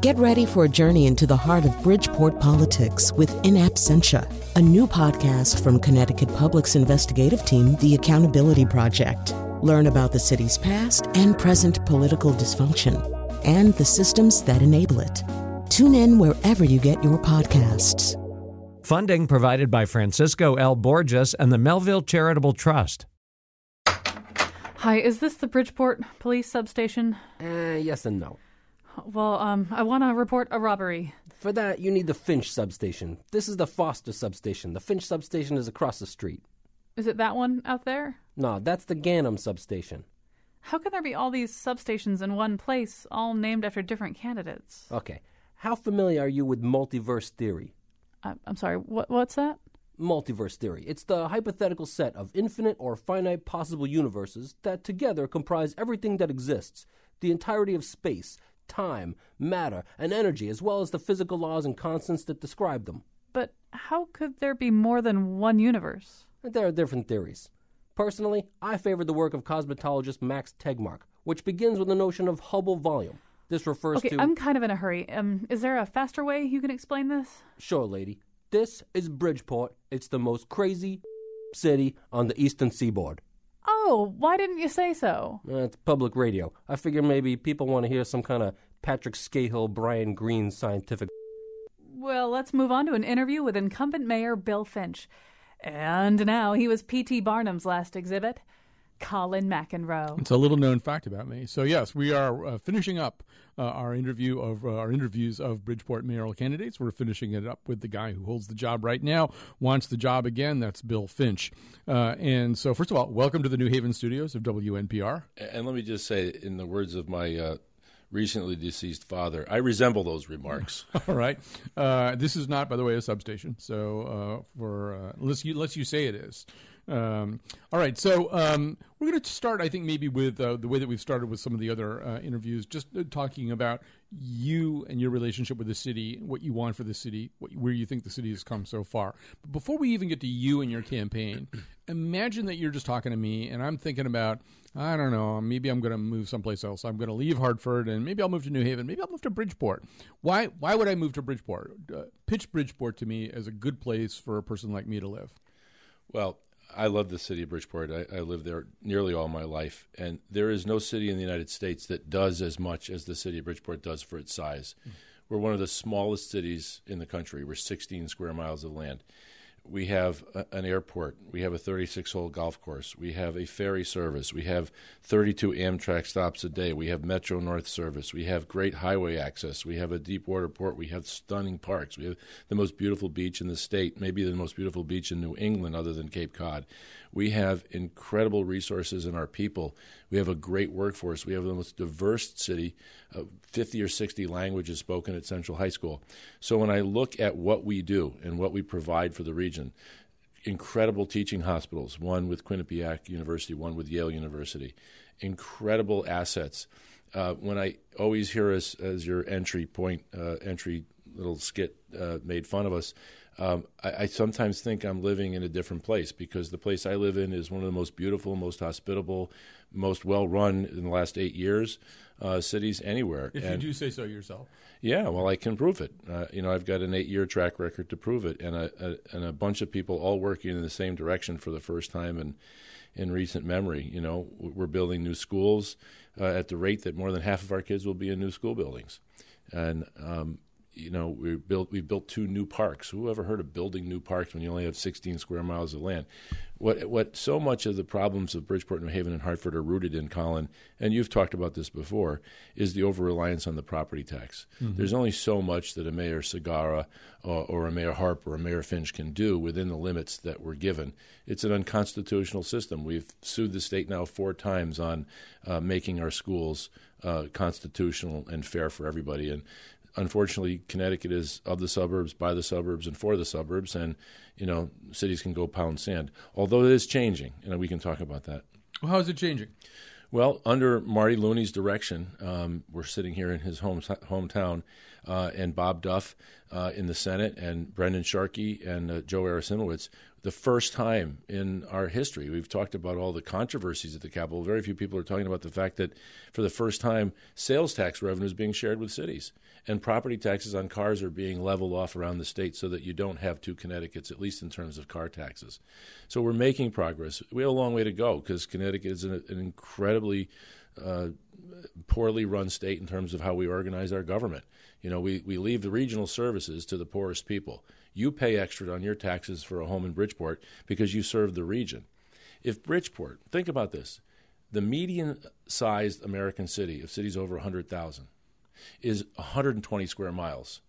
Get ready for a journey into the heart of Bridgeport politics with In Absentia, a new podcast from Connecticut Public's investigative team, The Accountability Project. Learn about the city's past and present political dysfunction and the systems that enable it. Tune in wherever you get your podcasts. Funding provided by Francisco L. Borges and the Melville Charitable Trust. Hi, is this the Bridgeport Police Substation? Uh, yes and no. Well, um, I want to report a robbery. For that, you need the Finch substation. This is the Foster substation. The Finch substation is across the street. Is it that one out there? No, that's the Ganim substation. How can there be all these substations in one place, all named after different candidates? Okay. How familiar are you with multiverse theory? I, I'm sorry, what, what's that? Multiverse theory. It's the hypothetical set of infinite or finite possible universes that together comprise everything that exists, the entirety of space, time, matter, and energy, as well as the physical laws and constants that describe them. But how could there be more than one universe? There are different theories. Personally, I favor the work of cosmetologist Max Tegmark, which begins with the notion of Hubble volume. This refers okay, to. I'm kind of in a hurry. Um, is there a faster way you can explain this? Sure, lady. This is Bridgeport. It's the most crazy city on the eastern seaboard. Oh, why didn't you say so? Uh, it's public radio. I figure maybe people want to hear some kind of Patrick Skahill, Brian Greene scientific. Well, let's move on to an interview with incumbent mayor Bill Finch. And now he was P.T. Barnum's last exhibit. Colin McEnroe. It's a little known fact about me. So yes, we are uh, finishing up uh, our interview of uh, our interviews of Bridgeport mayoral candidates. We're finishing it up with the guy who holds the job right now, wants the job again. That's Bill Finch. Uh, and so, first of all, welcome to the New Haven studios of WNPR. And let me just say, in the words of my uh, recently deceased father. I resemble those remarks. All right. Uh, this is not, by the way, a substation. So uh, for uh, unless you unless you say it is. Um, all right, so um, we're going to start, I think, maybe with uh, the way that we've started with some of the other uh, interviews, just uh, talking about you and your relationship with the city, what you want for the city, what, where you think the city has come so far. But before we even get to you and your campaign, imagine that you're just talking to me, and I'm thinking about, I don't know, maybe I'm going to move someplace else. I'm going to leave Hartford, and maybe I'll move to New Haven. Maybe I'll move to Bridgeport. Why? Why would I move to Bridgeport? Uh, pitch Bridgeport to me as a good place for a person like me to live. Well, I love the city of Bridgeport. I, I lived there nearly all my life, and there is no city in the United States that does as much as the city of Bridgeport does for its size. Mm. We're one of the smallest cities in the country. We're 16 square miles of land. We have a, an airport. We have a 36 hole golf course. We have a ferry service. We have 32 Amtrak stops a day. We have Metro North service. We have great highway access. We have a deep water port. We have stunning parks. We have the most beautiful beach in the state, maybe the most beautiful beach in New England other than Cape Cod. We have incredible resources in our people. We have a great workforce. We have the most diverse city, uh, 50 or 60 languages spoken at Central High School. So when I look at what we do and what we provide for the region, incredible teaching hospitals, one with Quinnipiac University, one with Yale University, incredible assets. Uh, when I always hear us as your entry point, uh, entry little skit uh, made fun of us, um, I, I, sometimes think I'm living in a different place because the place I live in is one of the most beautiful, most hospitable, most well run in the last eight years uh, cities anywhere. If and, you do say so yourself. Yeah, well, I can prove it. Uh, you know, I've got an eight year track record to prove it, and a, a, and a bunch of people all working in the same direction for the first time in in recent memory. You know, we're building new schools uh, at the rate that more than half of our kids will be in new school buildings, and um, you know, we built we built two new parks. Who ever heard of building new parks when you only have 16 square miles of land? What what so much of the problems of Bridgeport, New Haven, and Hartford are rooted in, Colin, and you've talked about this before, is the over reliance on the property tax. Mm-hmm. There's only so much that a Mayor Segarra or, or, a Mayor Harp or a Mayor Finch can do within the limits that we're given. It's an unconstitutional system. We've sued the state now four times on uh, making our schools uh, constitutional and fair for everybody, and unfortunately, Connecticut is of the suburbs, by the suburbs, and for the suburbs, and you know cities can go pound sand. Although it is changing, and we can talk about that. Well, how is it changing? Well, under Marty Looney's direction, um, we're sitting here in his home hometown, uh, and Bob Duff uh, in the Senate, and Brendan Sharkey and uh, Joe Aresimowicz. The first time in our history. We've talked about all the controversies at the Capitol. Very few people are talking about the fact that for the first time, sales tax revenue is being shared with cities, and property taxes on cars are being leveled off around the state so that you don't have two Connecticut's, at least in terms of car taxes. So we're making progress. We have a long way to go because Connecticut is an, an incredibly uh, poorly run state in terms of how we organize our government. You know, we, we leave the regional services to the poorest people. You pay extra on your taxes for a home in Bridgeport because you serve the region. If Bridgeport, think about this, the median sized American city of cities over 100,000 is 120 square miles.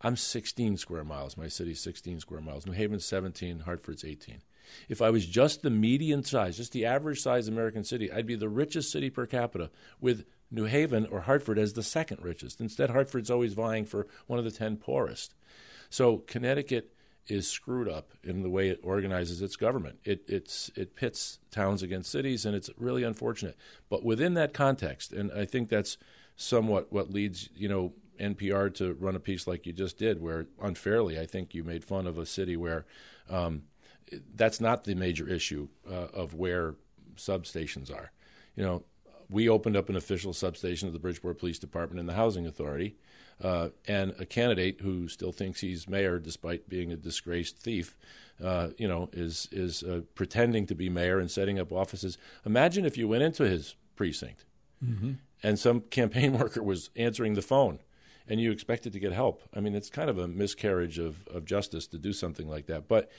I'm 16 square miles. My city's 16 square miles. New Haven's 17, Hartford's 18. If I was just the median size, just the average size American city, I'd be the richest city per capita with New Haven or Hartford as the second richest. Instead, Hartford's always vying for one of the 10 poorest. So Connecticut is screwed up in the way it organizes its government. It it pits towns against cities, and it's really unfortunate. But within that context, and I think that's somewhat what leads you know NPR to run a piece like you just did, where unfairly I think you made fun of a city where um, that's not the major issue uh, of where substations are. You know, we opened up an official substation of the Bridgeport Police Department and the Housing Authority, uh, and a candidate who still thinks he's mayor despite being a disgraced thief, uh, you know, is is uh, pretending to be mayor and setting up offices. Imagine if you went into his precinct mm-hmm. and some campaign worker was answering the phone. And you expected to get help. I mean, it's kind of a miscarriage of, of justice to do something like that. But,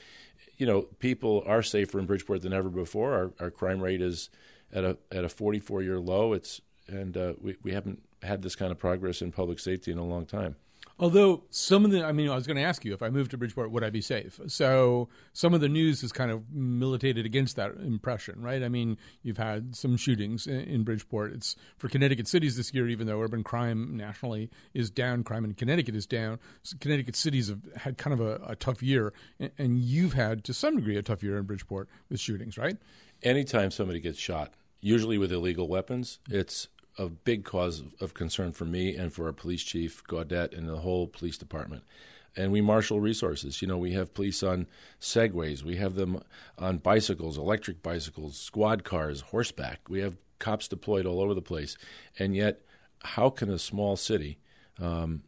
you know, people are safer in Bridgeport than ever before. Our, our crime rate is at a at a 44 year low. It's and uh, we we haven't had this kind of progress in public safety in a long time. Although some of the, I mean, I was going to ask you if I moved to Bridgeport, would I be safe? So some of the news has kind of militated against that impression, right? I mean, you've had some shootings in, in Bridgeport. It's for Connecticut cities this year, even though urban crime nationally is down, crime in Connecticut is down. So Connecticut cities have had kind of a, a tough year, and, and you've had to some degree a tough year in Bridgeport with shootings, right? Anytime somebody gets shot, usually with illegal weapons, it's a big cause of concern for me and for our police chief Gaudett and the whole police department. And we marshal resources. You know, we have police on segways, we have them on bicycles, electric bicycles, squad cars, horseback. We have cops deployed all over the place. And yet, how can a small city um,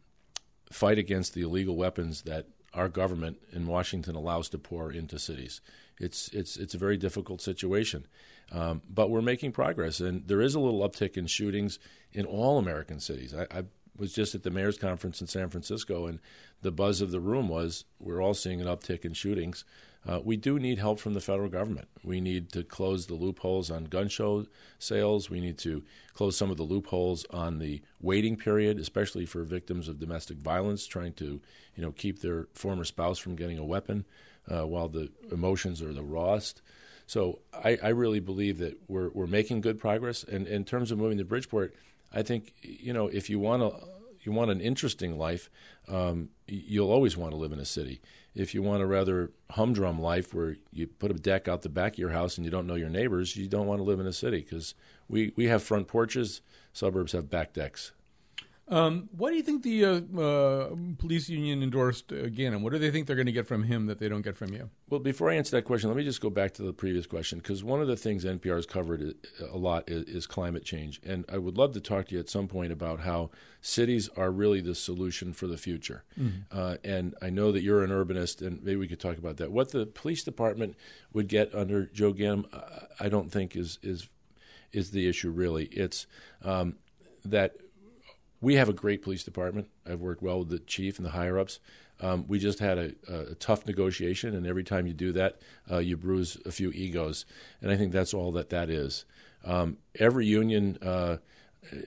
fight against the illegal weapons that our government in Washington allows to pour into cities? It's it's it's a very difficult situation. Um, but we're making progress, and there is a little uptick in shootings in all American cities. I, I, was just at the mayor's conference in San Francisco, and the buzz of the room was we're all seeing an uptick in shootings. Uh, we do need help from the federal government. We need to close the loopholes on gun show sales. We need to close some of the loopholes on the waiting period, especially for victims of domestic violence, trying to you know keep their former spouse from getting a weapon uh, while the emotions are the rawest. So I, I really believe that we're we're making good progress. And in terms of moving to Bridgeport, I think you know if you want to you want an interesting life, um, you'll always want to live in a city. If you want a rather humdrum life where you put a deck out the back of your house and you don't know your neighbors, you don't want to live in a city because we, we have front porches, suburbs have back decks. Um, what do you think the uh, uh, police union endorsed again, and what do they think they're going to get from him that they don't get from you? Well, before I answer that question, let me just go back to the previous question because one of the things NPR has covered a lot is, is, climate change, and I would love to talk to you at some point about how cities are really the solution for the future. Mm-hmm. Uh, and I know that you're an urbanist, and maybe we could talk about that. What the police department would get under Joe Ganim, I don't think is is is the issue really. It's um, that we have a great police department. I've worked well with the chief and the higher ups. Um, we just had a, a, tough negotiation, and every time you do that, uh, you bruise a few egos, and I think that's all that that is. Um, every union, uh,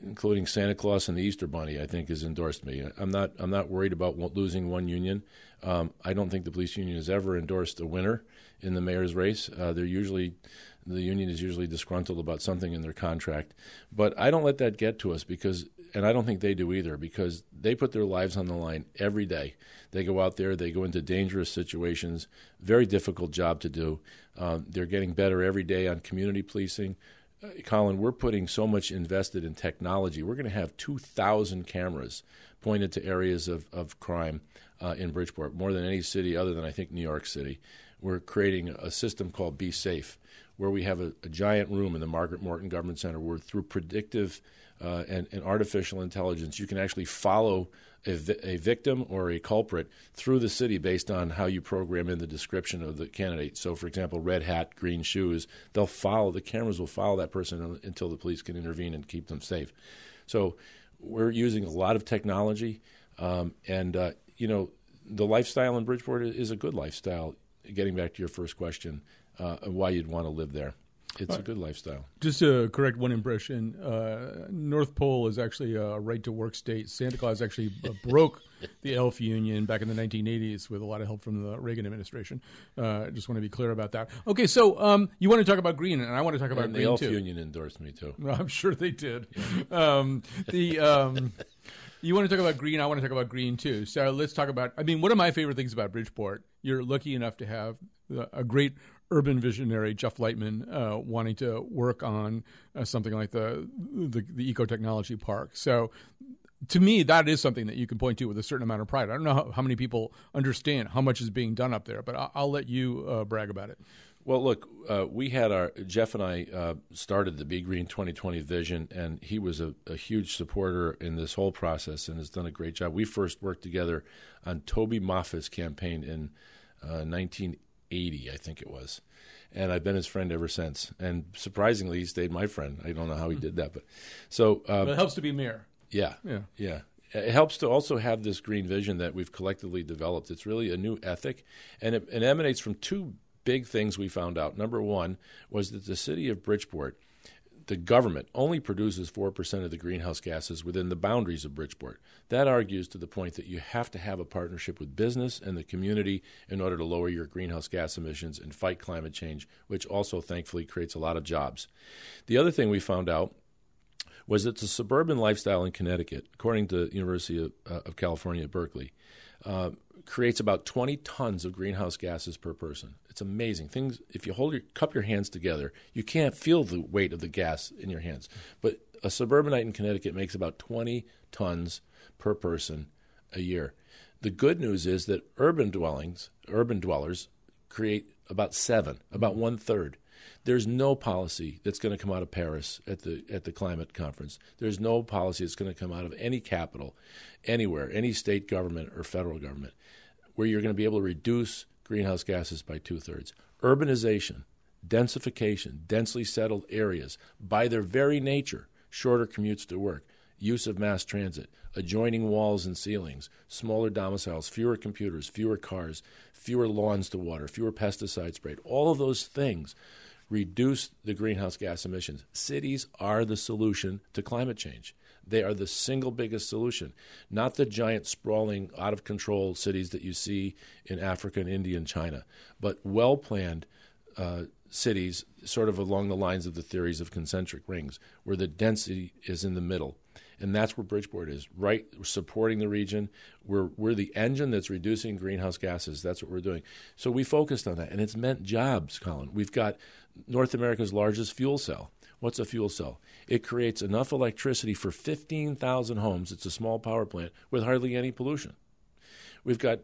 including Santa Claus and the Easter Bunny, I think has endorsed me. I'm not I'm not worried about losing one union. Um, I don't think the police union has ever endorsed a winner in the mayor's race. Uh, they're usually the union is usually disgruntled about something in their contract, but I don't let that get to us because and I don't think they do either because they put their lives on the line every day. They go out there, they go into dangerous situations, very difficult job to do. Um, they're getting better every day on community policing. Uh, Colin, we're putting so much invested in technology. We're going to have 2,000 cameras pointed to areas of, of crime uh, in Bridgeport, more than any city other than I think New York City. We're creating a system called Be Safe, where we have a, a giant room in the Margaret Morton Government Center where through predictive uh, and, and, artificial intelligence, you can actually follow a, vi- a, victim or a culprit through the city based on how you program in the description of the candidate. So, for example, red hat, green shoes, they'll follow, the cameras will follow that person until the police can intervene and keep them safe. So, we're using a lot of technology. Um, and, uh, you know, the lifestyle in Bridgeport is a good lifestyle. Getting back to your first question, uh, why you'd want to live there. It's a good lifestyle. Just to correct one impression, uh, North Pole is actually a right to work state. Santa Claus actually uh, broke the ELF union back in the 1980s with a lot of help from the Reagan administration. Uh, just want to be clear about that. Okay, so um, you want to talk about green, and I want to talk about and green the ELF too. union endorsed me too. I'm sure they did. Um, the um, you want to talk about green, I want to talk about green too. So let's talk about. I mean, one of my favorite things about Bridgeport, you're lucky enough to have a great urban visionary Jeff Lightman uh, wanting to work on uh, something like the, the the eco technology park. So to me, that is something that you can point to with a certain amount of pride. I don't know how, how many people understand how much is being done up there, but I'll, I'll let you uh, brag about it. Well, look, uh, we had our Jeff and I uh, started the Be Green 2020 vision, and he was a, a, huge supporter in this whole process and has done a great job. We first worked together on Toby Moffett's campaign in uh, 1980, I think it was, and I've been his friend ever since. And surprisingly, he stayed my friend. I don't know how he did that, but so uh, it helps to be mayor. Yeah, yeah, yeah. It helps to also have this green vision that we've collectively developed. It's really a new ethic, and it, it emanates from two big things we found out. Number one was that the city of Bridgeport, the government, only produces 4% of the greenhouse gases within the boundaries of Bridgeport. That argues to the point that you have to have a partnership with business and the community in order to lower your greenhouse gas emissions and fight climate change, which also thankfully creates a lot of jobs. The other thing we found out was that the suburban lifestyle in Connecticut, according to the University of, uh, of California at Berkeley, uh, creates about 20 tons of greenhouse gases per person. It's amazing. Things if you hold your cup your hands together, you can't feel the weight of the gas in your hands. But a suburbanite in Connecticut makes about 20 tons per person a year. The good news is that urban dwellings, urban dwellers create about 7, about one third. There's no policy that's going to come out of Paris at the at the climate conference. There's no policy that's going to come out of any capital, anywhere, any state government or federal government, where you're going to be able to reduce greenhouse gases by two thirds. Urbanization, densification, densely settled areas, by their very nature, shorter commutes to work, use of mass transit, adjoining walls and ceilings, smaller domiciles, fewer computers, fewer cars, fewer lawns to water, fewer pesticides sprayed. All of those things reduce the greenhouse gas emissions. Cities are the solution to climate change. They are the single biggest solution, not the giant, sprawling, out of control cities that you see in Africa and India and China, but well planned uh, cities, sort of along the lines of the theories of concentric rings, where the density is in the middle. And that's where Bridgeport is, right? We're supporting the region. We're, we're the engine that's reducing greenhouse gases. That's what we're doing. So we focused on that, and it's meant jobs, Colin. We've got North America's largest fuel cell. What's a fuel cell? It creates enough electricity for 15,000 homes. It's a small power plant with hardly any pollution. We've got.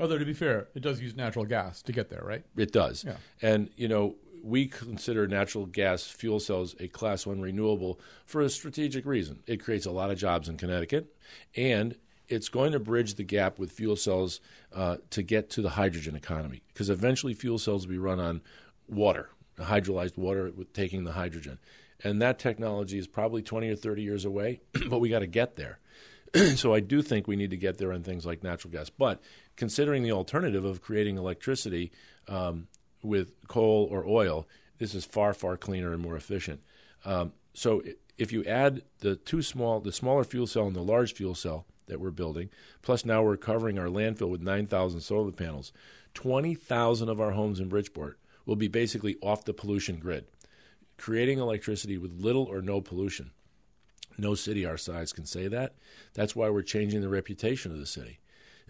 Although, to be fair, it does use natural gas to get there, right? It does. Yeah. And, you know, we consider natural gas fuel cells a class one renewable for a strategic reason. It creates a lot of jobs in Connecticut, and it's going to bridge the gap with fuel cells uh, to get to the hydrogen economy because eventually fuel cells will be run on water, hydrolyzed water with taking the hydrogen. And that technology is probably 20 or 30 years away, but we got to get there. so I do think we need to get there on things like natural gas. But considering the alternative of creating electricity um, with coal or oil, this is far, far cleaner and more efficient. Um, so if you add the two small, the smaller fuel cell and the large fuel cell that we're building, plus now we're covering our landfill with 9,000 solar panels, 20,000 of our homes in Bridgeport will be basically off the pollution grid, creating electricity with little or no pollution. No city our size can say that. That's why we're changing the reputation of the city.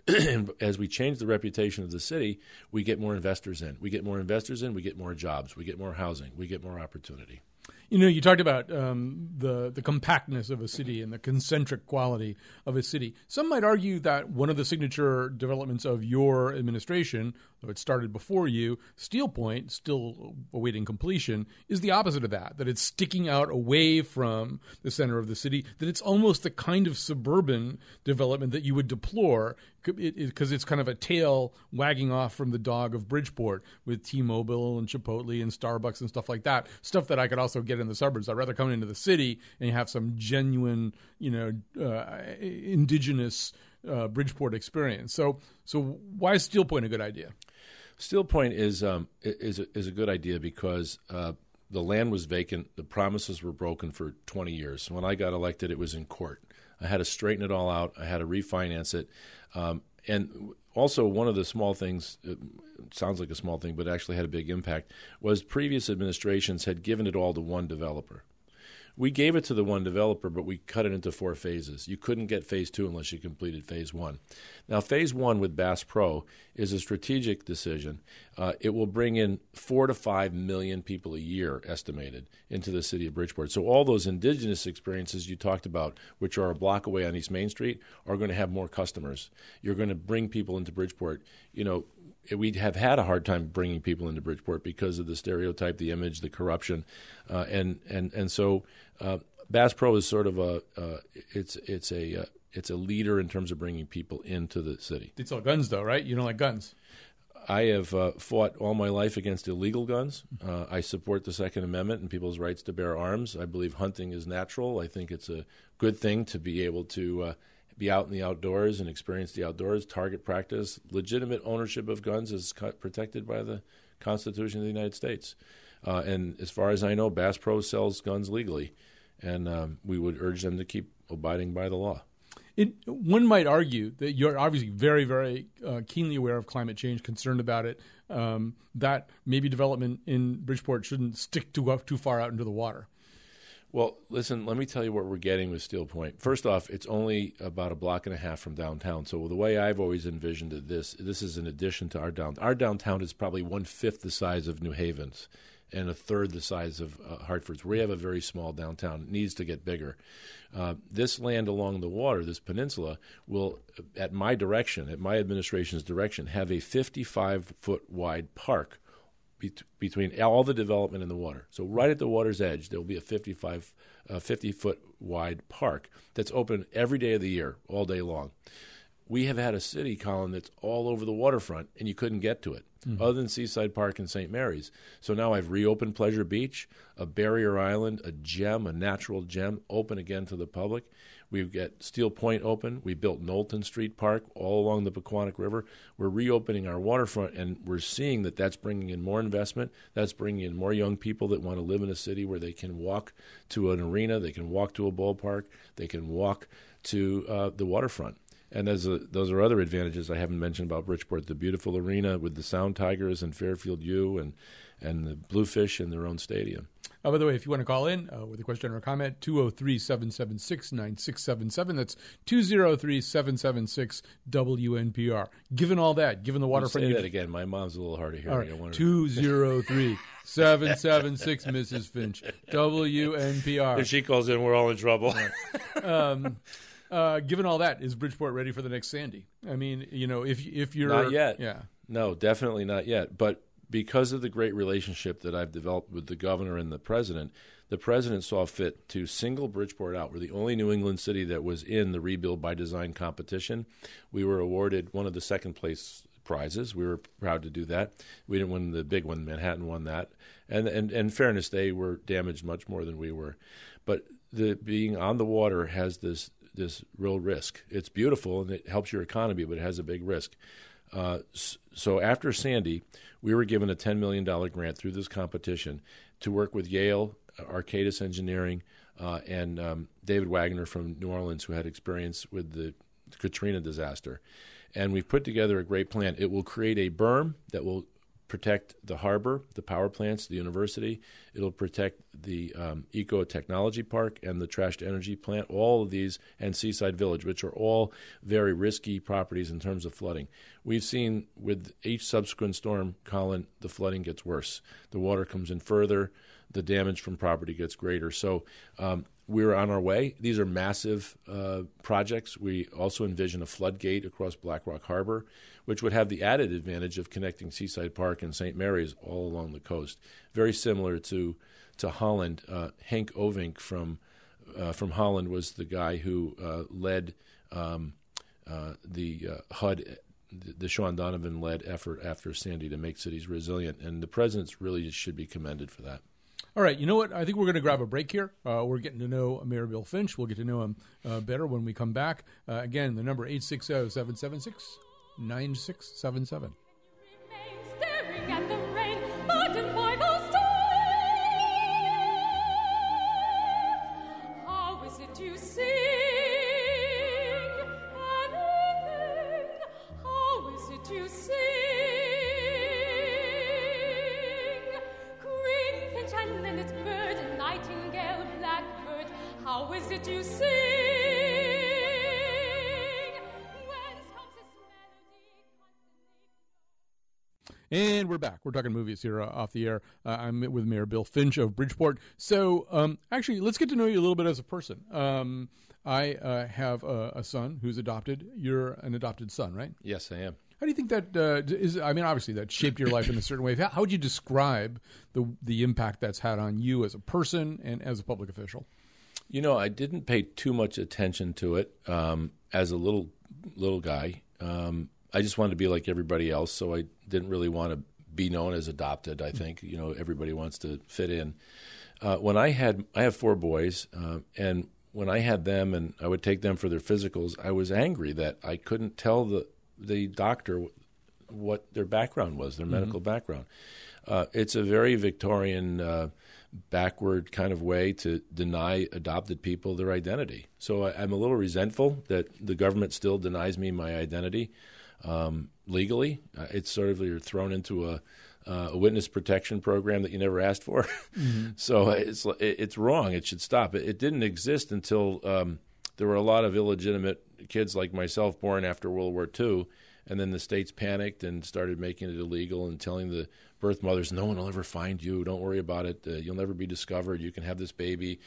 And as we change the reputation of the city, we get more investors in. We get more investors in, we get more jobs, we get more housing, we get more opportunity. You know, you talked about um, the the compactness of a city and the concentric quality of a city. Some might argue that one of the signature developments of your administration, though it started before you, Steel Point, still awaiting completion, is the opposite of that. That it's sticking out away from the center of the city. That it's almost the kind of suburban development that you would deplore because it, it, it's kind of a tail wagging off from the dog of Bridgeport with T-Mobile and Chipotle and Starbucks and stuff like that. Stuff that I could also get in the suburbs. I'd rather come into the city and have some genuine, you know, uh, indigenous uh, Bridgeport experience. So, so why is Steel Point a good idea? Steel Point is um, is a, is a good idea because uh, the land was vacant. The promises were broken for 20 years. When I got elected, it was in court. I had to straighten it all out. I had to refinance it. Um, and also, one of the small things, it sounds like a small thing, but actually had a big impact, was previous administrations had given it all to one developer. We gave it to the one developer, but we cut it into four phases. You couldn't get phase two unless you completed phase one. Now, phase one with Bass Pro is a strategic decision. Uh, it will bring in four to five million people a year, estimated, into the city of Bridgeport. So, all those indigenous experiences you talked about, which are a block away on East Main Street, are going to have more customers. You're going to bring people into Bridgeport. You know, we have had a hard time bringing people into Bridgeport because of the stereotype, the image, the corruption, uh, and and and so uh, Bass Pro is sort of a uh, it's it's a uh, it's a leader in terms of bringing people into the city. They sell guns, though, right? You don't like guns. I have uh, fought all my life against illegal guns. Uh, I support the Second Amendment and people's rights to bear arms. I believe hunting is natural. I think it's a good thing to be able to be out in the outdoors and experience the outdoors, target practice. Legitimate ownership of guns is protected by the Constitution of the United States. Uh, and as far as I know, Bass Pro sells guns legally, and um, we would urge them to keep abiding by the law. It, one might argue that you're obviously very, very uh, keenly aware of climate change, concerned about it. Um, that maybe development in Bridgeport shouldn't stick too too far out into the water. Well, listen, let me tell you what we're getting with Steel Point. First off, it's only about a block and a half from downtown. So the way I've always envisioned it, this this is an addition to our downtown. Our downtown is probably one fifth the size of New Haven's and a third the size of uh, Hartford's. We have a very small downtown. It needs to get bigger. Uh, this land along the water, this peninsula, will, at my direction, at my administration's direction, have a 55 foot wide park between all the development in the water. So right at the water's edge, there will be a 55, uh, 50 foot wide park that's open every day of the year, all day long. We have had a city, Colin, that's all over the waterfront, and you couldn't get to it, mm-hmm. other than Seaside Park and St. Mary's. So now I've reopened Pleasure Beach, a barrier island, a gem, a natural gem, open again to the public. We've got Steel Point open. We built Knowlton Street Park all along the Pequonnock River. We're reopening our waterfront, and we're seeing that that's bringing in more investment. That's bringing in more young people that want to live in a city where they can walk to an arena, they can walk to a ballpark, they can walk to uh, the waterfront. And a, those are other advantages I haven't mentioned about Bridgeport. The beautiful arena with the Sound Tigers and Fairfield U and, and the Bluefish in their own stadium. Uh, by the way, if you want to call in uh, with a question or a comment, 203 776 9677. That's 203 776 WNPR. Given all that, given the waterfront. Say that again. My mom's a little hard to hear. All right. 203 776 Mrs. Finch. WNPR. If she calls in, we're all in trouble. um, uh, given all that, is Bridgeport ready for the next Sandy? I mean, you know, if if you're not yet, yeah, no, definitely not yet. But because of the great relationship that I've developed with the governor and the president, the president saw fit to single Bridgeport out. We're the only New England city that was in the Rebuild by Design competition. We were awarded one of the second place prizes. We were proud to do that. We didn't win the big one. Manhattan won that. And and in fairness, they were damaged much more than we were. But the being on the water has this this real risk. It's beautiful and it helps your economy, but it has a big risk. Uh, so after Sandy, we were given a $10 million grant through this competition to work with Yale, Arcadis Engineering, uh, and um, David Waggonner from New Orleans, who had experience with the Katrina disaster. And we've put together a great plan. It will create a berm that will protect the harbor, the power plants, the university. It'll protect the um, Eco Technology Park and the Trashed Energy Plant, all of these, and Seaside Village, which are all very risky properties in terms of flooding. We've seen with each subsequent storm, Colin, the flooding gets worse. The water comes in further. the damage from property gets greater. So um, we're on our way. These are massive uh, projects. We also envision a floodgate across Black Rock Harbor, which would have the added advantage of connecting Seaside Park and St. Mary's all along the coast. Very similar to to Holland. Uh, Henk Ovink from uh, from Holland was the guy who uh, led um, uh, the uh, HUD the Shaun Donovan led effort after Sandy to make cities resilient, and the presidents really should be commended for that. All right, you know what? I think we're going to grab a break here. Uh, we're getting to know Mayor Bill Finch. We'll get to know him uh, better when we come back. Uh, again, the number 860 776 9677. And we're back. We're talking movies here uh, off the air. Uh, I'm with Mayor Bill Finch of Bridgeport. So, um, actually, let's get to know you a little bit as a person. Um, I uh, have a, a son who's adopted. You're an adopted son, right? Yes, I am. How do you think that uh, is? I mean, obviously, that shaped your life in a certain way. How, how would you describe the the impact that's had on you as a person and as a public official? You know, I didn't pay too much attention to it um, as a little little guy. Um, I just wanted to be like everybody else, so I didn't really want to be known as adopted. I think you know everybody wants to fit in. Uh, when I had, I have four boys, uh, and when I had them, and I would take them for their physicals, I was angry that I couldn't tell the the doctor what their background was, their medical background. Uh, it's a very Victorian, uh, backward kind of way to deny adopted people their identity. So I, I'm a little resentful that the government still denies me my identity um, legally. Uh, it's sort of you're thrown into a, uh, a witness protection program that you never asked for. so it's it's wrong. It should stop. It, it didn't exist until um, there were a lot of illegitimate kids like myself born after World War II. And then the states panicked and started making it illegal and telling the birth mothers, "No one will ever find you. Don't worry about it. Uh, you'll never be discovered. You can have this baby."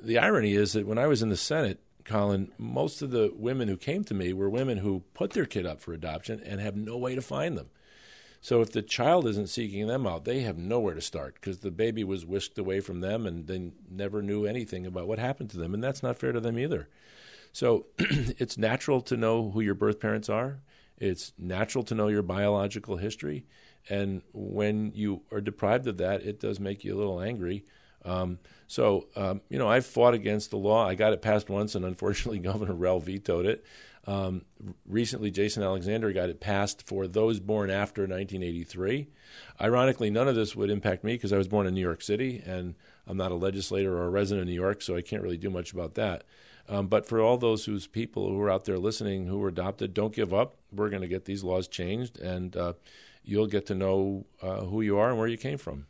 The irony is that when I was in the Senate, Colin, most of the women who came to me were women who put their kid up for adoption and have no way to find them. So if the child isn't seeking them out, they have nowhere to start because the baby was whisked away from them and they never knew anything about what happened to them, and that's not fair to them either. So it's natural to know who your birth parents are. It's natural to know your biological history, and when you are deprived of that, it does make you a little angry. Um, so, um, you know, I've fought against the law. I got it passed once, and unfortunately, Governor Rell vetoed it. Um, recently, Jason Alexander got it passed for those born after 1983. Ironically, none of this would impact me because I was born in New York City, and I'm not a legislator or a resident of New York, so I can't really do much about that. Um, but for all those whose people who are out there listening who were adopted, don't give up. We're going to get these laws changed, and uh, you'll get to know uh, who you are and where you came from.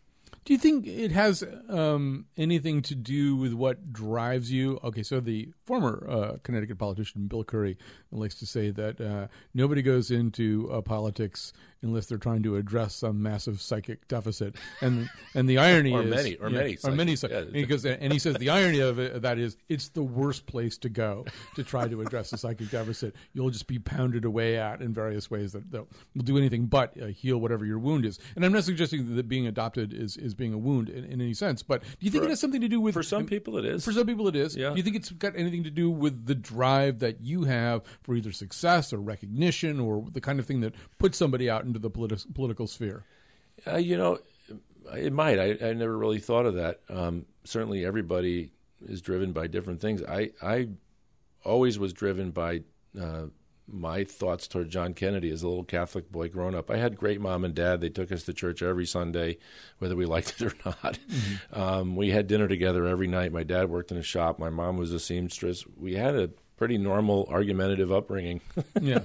Do you think it has um, anything to do with what drives you? Okay, so the former uh, Connecticut politician Bill Curry likes to say that uh, nobody goes into uh, politics unless they're trying to address some massive psychic deficit, and and the irony Or is many- or many or many yeah. because and he says the irony of it, that is it's the worst place to go to try to address the psychic deficit. You'll just be pounded away at in various ways that, that will do anything but uh, heal whatever your wound is. And I'm not suggesting that being adopted is, is being a wound in, in any sense, but do you think For- it has something to do with For some people, it is. For some people, it is. Yeah. Do you think it's got anything to do with the drive that you have for either success or recognition or the kind of thing that puts somebody out into the politi- political sphere? Uh, you know, it might. I, I never really thought of that. Um, certainly, everybody is driven by different things. I, I always was driven by uh, my thoughts toward John Kennedy as a little Catholic boy growing up. I had great mom and dad. They took us to church every Sunday, whether we liked it or not. Um, we had dinner together every night. My dad worked in a shop. My mom was a seamstress. We had a pretty normal, argumentative upbringing. Yeah.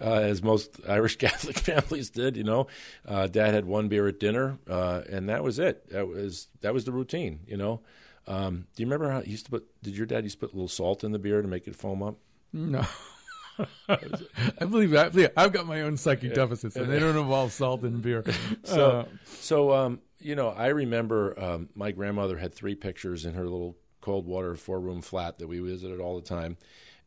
uh, as most Irish Catholic families did. You know, uh, Dad had one beer at dinner, uh, and that was it. That was that was the routine. You know, um, do you remember how he used to put? Did your dad used to put a little salt in the beer to make it foam up? No. I believe that. Yeah, I've got my own psychic deficits, and they don't involve salt and beer. So, Uh, so um, you know, I remember um, my grandmother had three pictures in her little cold water four room flat that we visited all the time,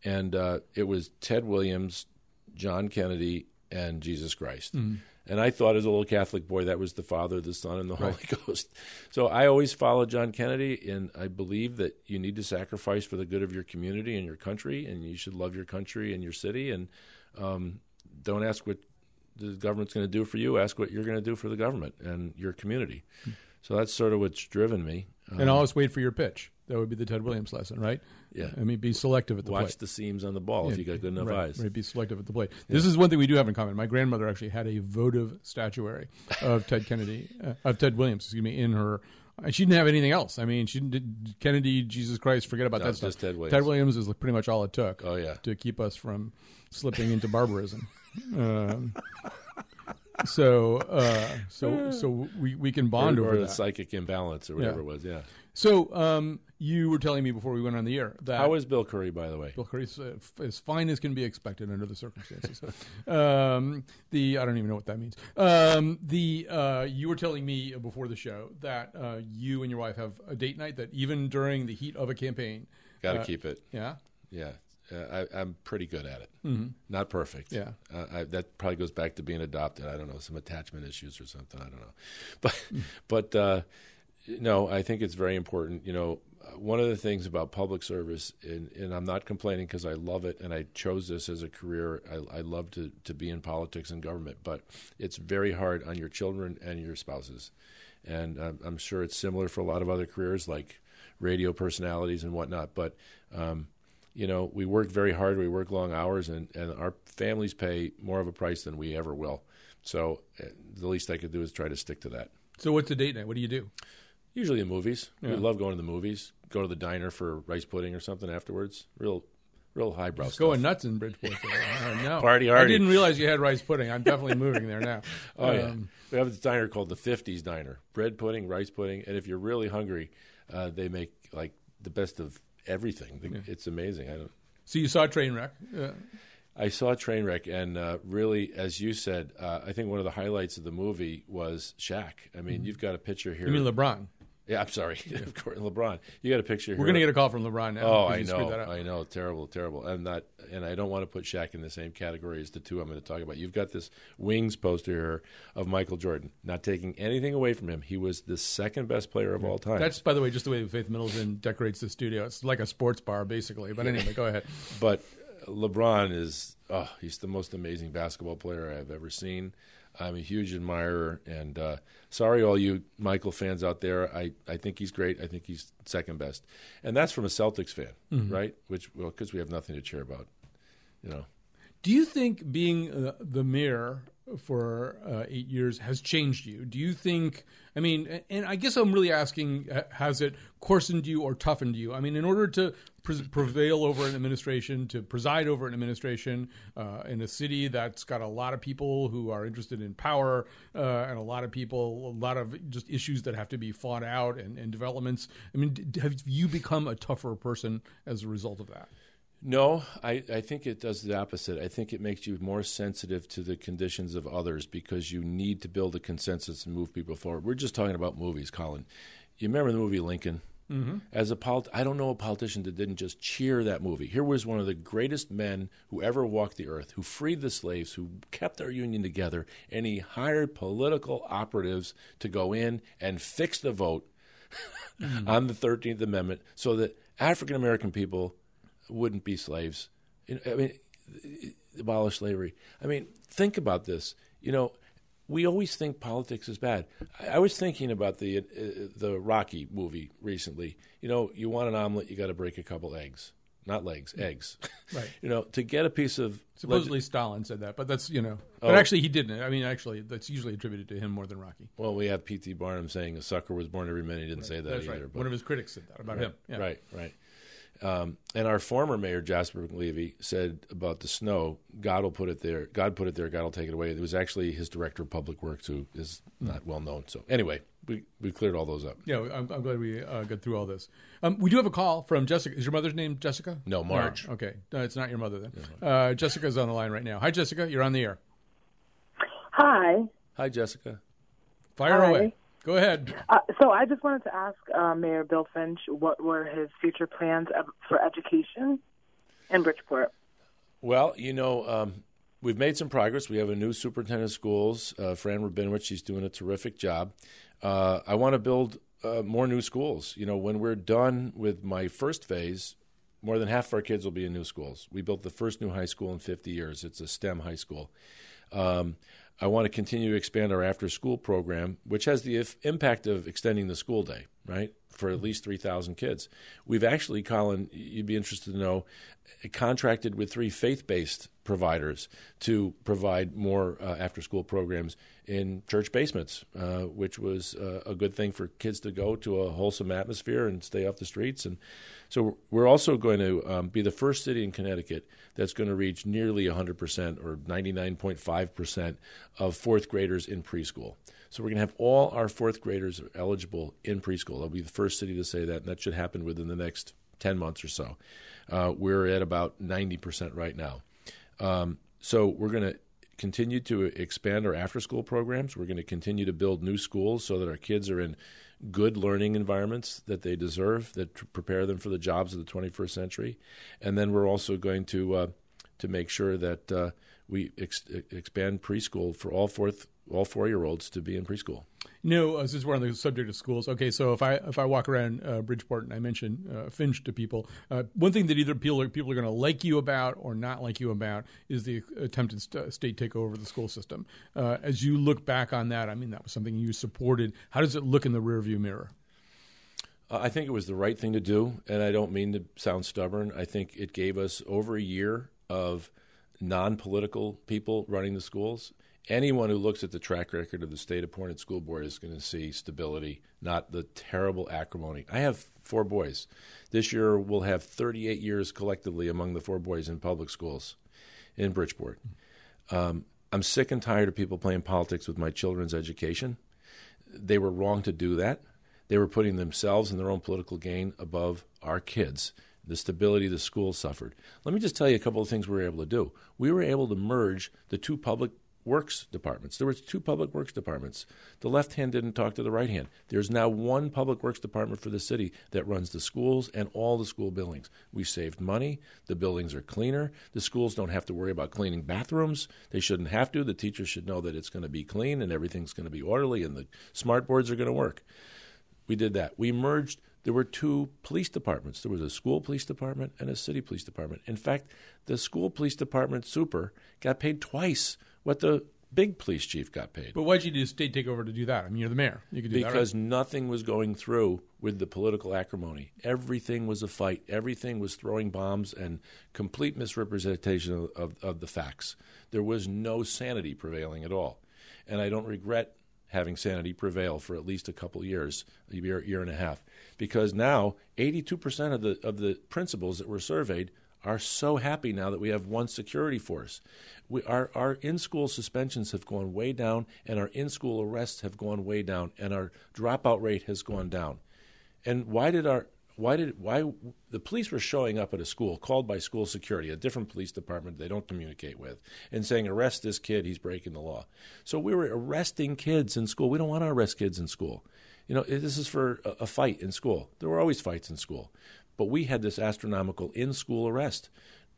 and uh, it was Ted Williams, John Kennedy, and Jesus Christ. Mm-hmm. And I thought, as a little Catholic boy, that was the Father, the Son, and the Holy Ghost. So I always followed John Kennedy, and I believe that you need to sacrifice for the good of your community and your country, and you should love your country and your city, and um, don't ask what the government's going to do for you. Ask what you're going to do for the government and your community. So that's sort of what's driven me. Um, and always wait for your pitch. That would be the Ted Williams lesson, right? Yeah. I mean, be selective at the watch plate. the seams on the ball if you got good enough right, eyes. Right, be selective at the plate. This is one thing we do have in common. My grandmother actually had a votive statuary of Ted Kennedy, uh, of Ted Williams, excuse me, in her. and She didn't have anything else. I mean, she did Kennedy, Jesus Christ, forget about No, that stuff. just Ted Williams. Ted Williams is pretty much all it took. Oh, yeah. to keep us from slipping into barbarism. um, so, uh, so, so we, we can bond or, over or the psychic imbalance or whatever Yeah. it was. Yeah. So, um, you were telling me before we went on the air that How is Bill Curry, by the way? Bill Curry's uh, f- as fine as can be expected under the circumstances. um, the I don't even know what that means. Um, the uh, you were telling me before the show that uh, you and your wife have a date night that even during the heat of a campaign, Got to uh, keep it. yeah, Yeah. Uh, I, I'm pretty good at it. Not perfect. Yeah. Uh, I, that probably goes back to being adopted. I don't know, some attachment issues or something. I don't know. But, but uh, no, I think it's very important. You know, one of the things about public service, and, and I'm not complaining because I love it and I chose this as a career. I, I love to, to be in politics and government, but it's very hard on your children and your spouses. And um, I'm sure it's similar for a lot of other careers like radio personalities and whatnot. But, um, you know, we work very hard, we work long hours, and, and our families pay more of a price than we ever will. So uh, the least I could do is try to stick to that. So what's the date night? What do you do? Usually the movies. Yeah. We love going to the movies. Go to the diner for rice pudding or something afterwards. Real, real highbrow It's stuff. going nuts in Bridgeport. uh, no. Party I didn't realize you had rice pudding. I'm definitely moving there now. Oh yeah, Um, we have this diner called the '50s Diner. Bread pudding, rice pudding, and if you're really hungry, uh, they make like the best of everything. The- It's amazing. I don't. so you saw Trainwreck. Uh, I saw Trainwreck, and uh, really, as you said, uh, I think one of the highlights of the movie was Shaq. I mean, you've got a picture here. Mm-hmm. you mean LeBron? Yeah, I'm sorry, of course, LeBron. You got a picture here. We're going to get a call from LeBron now. Oh, I know. I know, terrible, terrible, and that, and I don't want to put Shaq in the same category as the two I'm going to talk about. You've got this wings poster here of Michael Jordan. Not taking anything away from him, he was the second best player of all time. That's, by the way, just the way Faith Middleton decorates the studio. It's like a sports bar, basically. But anyway, go ahead. but LeBron is, oh, he's the most amazing basketball player I've ever seen. I'm a huge admirer, and uh, sorry, all you Michael fans out there. I, I think he's great. I think he's second best, and that's from a Celtics fan, right? Which well, because we have nothing to cheer about, you know. Do you think being uh, the mayor for uh, eight years has changed you? Do you think? I mean, and I guess I'm really asking: uh, Has it coarsened you or toughened you? I mean, in order to pre- prevail over an administration, to preside over an administration uh, in a city that's got a lot of people who are interested in power uh, and a lot of people, a lot of just issues that have to be fought out and, and developments. I mean, have you become a tougher person as a result of that? No, I, I think it does the opposite. I think it makes you more sensitive to the conditions of others because you need to build a consensus and move people forward. We're just talking about movies, Colin. You remember the movie Lincoln? Mm-hmm. As a polit- I don't know a politician that didn't just cheer that movie. Here was one of the greatest men who ever walked the earth, who freed the slaves, who kept our union together, and he hired political operatives to go in and fix the vote on the 13th Amendment so that African American people wouldn't be slaves. I mean, abolish slavery. I mean, think about this. You know, we always think politics is bad. I, I was thinking about the uh, the Rocky movie recently. You know, you want an omelet, you got to break a couple eggs, not legs, eggs. Right. you know, to get a piece of Supposedly Stalin said that, but that's you know. Oh. But actually, he didn't. I mean, actually, that's usually attributed to him more than Rocky. well, we have P.T. Barnum saying a sucker was born every minute. He didn't say that That's either. right. but- One of his critics said that about him. Yeah. Right, right. Um, and our former mayor Jasper McLevy said about the snow, God will put it there. God put it there. God will take it away. It was actually his director of public works who is not well known. So anyway, we we cleared all those up. Yeah, I'm, I'm glad we uh, got through all this. Um, we do have a call from Jessica. Is your mother's name Jessica? No, Marge. okay, no, it's not your mother then. Uh, Jessica's on the line right now. Hi, Jessica. You're on the air. Hi. Hi, Jessica. Fire Hi. away. Go ahead. Uh, so I just wanted to ask uh, Mayor Bill Finch what were his future plans for education in Bridgeport. Well, you know, um, we've made some progress. We have a new superintendent of schools, uh, Fran Rabinowitz. She's doing a terrific job. Uh, I want to build uh, more new schools. You know, when we're done with my first phase, more than half of our kids will be in new schools. We built the first new high school in 50 years. It's a STEM high school. Um, I want to continue to expand our after school program, which has the if- impact of extending the school day, right, for at least 3,000 kids. We've actually, Colin, you'd be interested to know, contracted with three faith based providers to provide more uh, after school programs in church basements, uh, which was uh, a good thing for kids to go to a wholesome atmosphere and stay off the streets. And so we're also going to um, be the first city in Connecticut that's going to reach nearly 100% or 99.5% of fourth graders in preschool. So we're going to have all our fourth graders eligible in preschool. That'll be the first city to say that, and that should happen within the next 10 months or so. Uh, we're at about 90% right now. Um, so we're going to continue to expand our after school programs. We're going to continue to build new schools so that our kids are in good learning environments that they deserve, that prepare them for the jobs of the 21st century. And then we're also going to uh, to make sure that uh, we ex- expand preschool for all fourth all four year olds to be in preschool. No, uh, since we're on the subject of schools, okay. So if I if I walk around uh, Bridgeport and I mention uh, Finch to people, uh, one thing that either people are, people are going to like you about or not like you about is the attempted st- state takeover of the school system. Uh, as you look back on that, I mean that was something you supported. How does it look in the rearview mirror? Uh, I think it was the right thing to do, and I don't mean to sound stubborn. I think it gave us over a year of non political people running the schools. Anyone who looks at the track record of the state appointed school board is going to see stability, not the terrible acrimony. I have four boys. This year we'll have 38 years collectively among the four boys in public schools in Bridgeport. Um, I'm sick and tired of people playing politics with my children's education. They were wrong to do that. They were putting themselves and their own political gain above our kids. The stability the schools suffered. Let me just tell you a couple of things we were able to do. We were able to merge the two public works departments. There was two public works departments. The left hand didn't talk to the right hand. There's now one public works department for the city that runs the schools and all the school buildings. We saved money. The buildings are cleaner. The schools don't have to worry about cleaning bathrooms. They shouldn't have to. The teachers should know that it's going to be clean and everything's going to be orderly and the smart boards are going to work. We did that. We merged there were two police departments. There was a school police department and a city police department. In fact, the school police department super got paid twice what the big police chief got paid. But why'd you do state takeover to do that? I mean, you're the mayor. You could do because that. Right? nothing was going through with the political acrimony. Everything was a fight. Everything was throwing bombs and complete misrepresentation of, of, of the facts. There was no sanity prevailing at all. And I don't regret having sanity prevail for at least a couple years, a year, year and a half, because now 82% of the of the principals that were surveyed are so happy now that we have one security force. We, our our in school suspensions have gone way down, and our in school arrests have gone way down, and our dropout rate has gone down. And why did our why did why the police were showing up at a school called by school security, a different police department they don't communicate with, and saying arrest this kid, he's breaking the law. So we were arresting kids in school. We don't want to arrest kids in school. You know, this is for a, a fight in school. There were always fights in school, but we had this astronomical in-school arrest.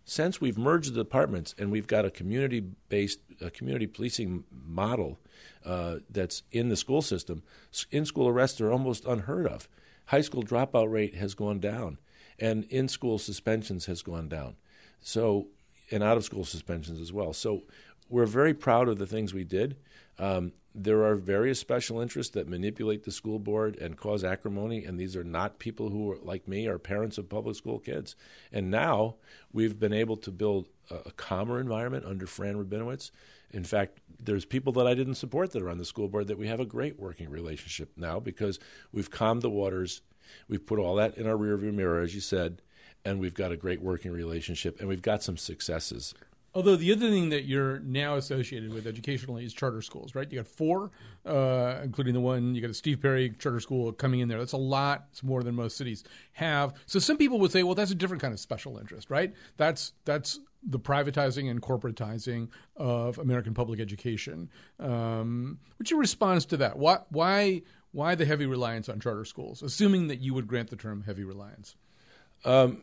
Since we've merged the departments and we've got a community-based, a community policing model uh, that's in the school system, in-school arrests are almost unheard of high school dropout rate has gone down, and in school suspensions has gone down. So, and out of school suspensions as well. So, we're very proud of the things we did. Um, there are various special interests that manipulate the school board and cause acrimony, and these are not people who are like me, are parents of public school kids. And now we've been able to build a, a calmer environment under Fran Rabinowitz. In fact, there's people that I didn't support that are on the school board that we have a great working relationship now because we've calmed the waters. We've put all that in our rearview mirror, as you said, and we've got a great working relationship, and we've got some successes. Although the other thing that you're now associated with educationally is charter schools, right? You got four, uh, including the one you got a Steve Perry charter school coming in there. That's a lot. It's more than most cities have. So some people would say, well, that's a different kind of special interest, right? That's that's the privatizing and corporatizing of American public education. Um, what's your response to that? Why why why the heavy reliance on charter schools, assuming that you would grant the term heavy reliance? Um,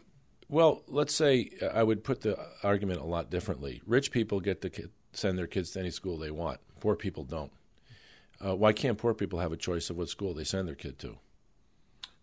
well, let's say uh, I would put the argument a lot differently. Rich people get to send their kids to any school they want. Poor people don't. Uh, why can't poor people have a choice of what school they send their kid to?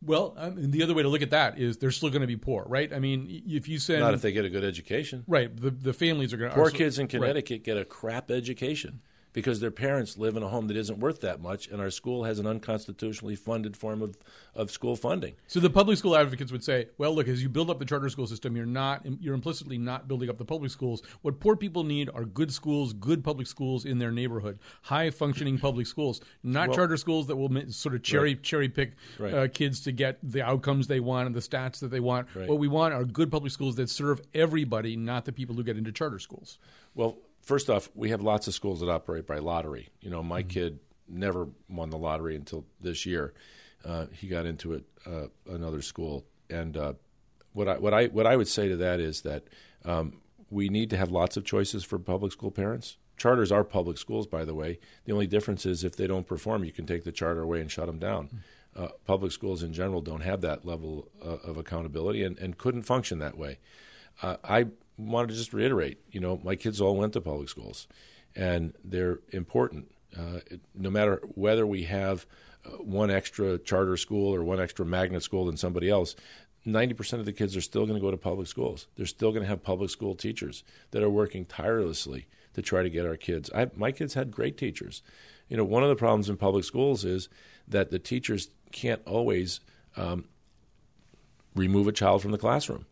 Well, um, the other way to look at that is they're still going to be poor, right? I mean, if you send not if they get a good education, right? The the families are going to poor kids in Connecticut right. get a crap education because their parents live in a home that isn't worth that much, and our school has an unconstitutionally funded form of, of school funding. So the public school advocates would say, well, look, as you build up the charter school system, you're not you're implicitly not building up the public schools. What poor people need are good schools, good public schools in their neighborhood, high functioning public schools, not well, charter schools that will sort of cherry right. cherry pick right. uh, kids to get the outcomes they want and the stats that they want. Right. What we want are good public schools that serve everybody, not the people who get into charter schools. Well, first off, we have lots of schools that operate by lottery. You know, my mm-hmm. kid never won the lottery until this year. Uh, he got into it uh, another school, and uh, what I what I what I would say to that is that um, we need to have lots of choices for public school parents. Charters are public schools, by the way. The only difference is if they don't perform, you can take the charter away and shut them down. Mm-hmm. Uh, public schools in general don't have that level uh, of accountability and, and couldn't function that way. Uh, I wanted to just reiterate, you know, my kids all went to public schools, and they're important. Uh, no matter whether we have uh, one extra charter school or one extra magnet school than somebody else, 90% of the kids are still going to go to public schools. They're still going to have public school teachers that are working tirelessly to try to get our kids. I, my kids had great teachers. You know, one of the problems in public schools is that the teachers can't always um, remove a child from the classroom.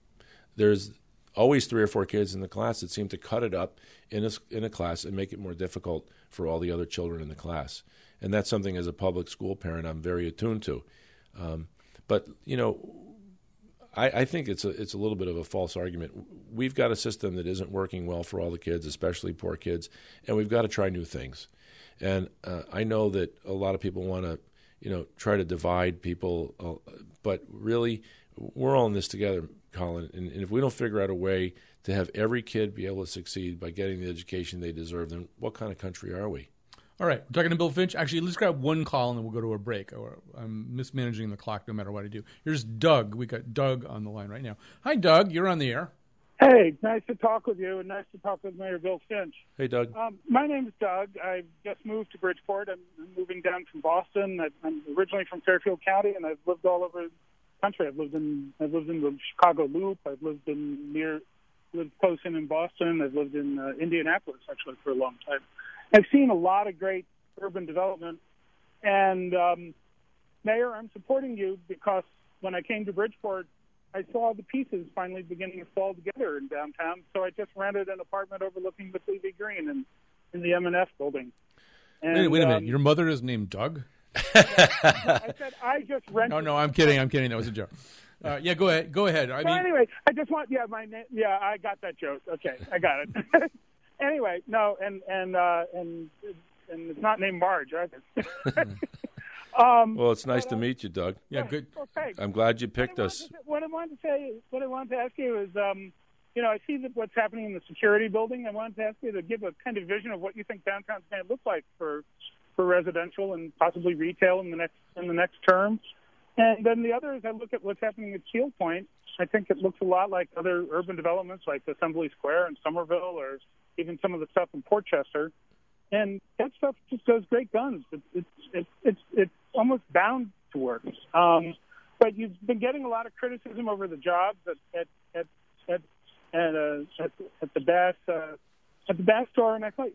There's always three or four kids in the class that seem to cut it up in a, in a class and make it more difficult for all the other children in the class. And that's something as a public school parent I'm very attuned to. Um, but you know, I, I, think it's a it's a little bit of a false argument. We've got a system that isn't working well for all the kids, especially poor kids, and we've got to try new things. And uh, I know that a lot of people want to, you know, try to divide people, uh, but really, we're all in this together. Colin. And, and if we don't figure out a way to have every kid be able to succeed by getting the education they deserve, then what kind of country are we? All right, we're talking to Bill Finch. Actually, let's grab one call and then we'll go to a break. Or I'm mismanaging the clock no matter what I do. Here's Doug. We got Doug on the line right now. Hi, Doug. You're on the air. Hey, nice to talk with you, and nice to talk with Mayor Bill Finch. Hey, Doug. Um, my name is Doug. I just moved to Bridgeport. I'm moving down from Boston. I'm originally from Fairfield County, and I've lived all over country. I've lived in I've lived in the Chicago Loop. I've lived in near lived close in in Boston. I've lived in uh, Indianapolis actually for a long time. I've seen a lot of great urban development, and um, Mayor, I'm supporting you because when I came to Bridgeport, I saw the pieces finally beginning to fall together in downtown. So I just rented an apartment overlooking the Levy Green and in the M&F building. And, wait, wait a minute. Um, Your mother is named Doug? I said I just rented. No, no, I'm kidding. I'm kidding. That was a joke. Uh, yeah, go ahead. Go ahead. I so mean, anyway, I just want yeah, my name. Yeah, I got that joke. Okay, I got it. anyway, no, and and uh, and and it's not named Marge either. um, well, it's nice to uh, meet you, Doug. Yeah, good. Okay. I'm glad you picked what us. To, what I wanted to say, what I wanted to ask you is, um, you know, I see that what's happening in the security building. I wanted to ask you to give a kind of vision of what you think downtown's going to look like for for residential and possibly retail in the next in the next term. And then the other is I look at what's happening at Steel Point. I think it looks a lot like other urban developments like Assembly Square in Somerville or even some of the stuff in Portchester. And that stuff just goes great guns. It's it's it's it's, it's almost bound to work. Um, but you've been getting a lot of criticism over the jobs at at at at at, uh, at, at the Bass uh, at the Bass store, and I thought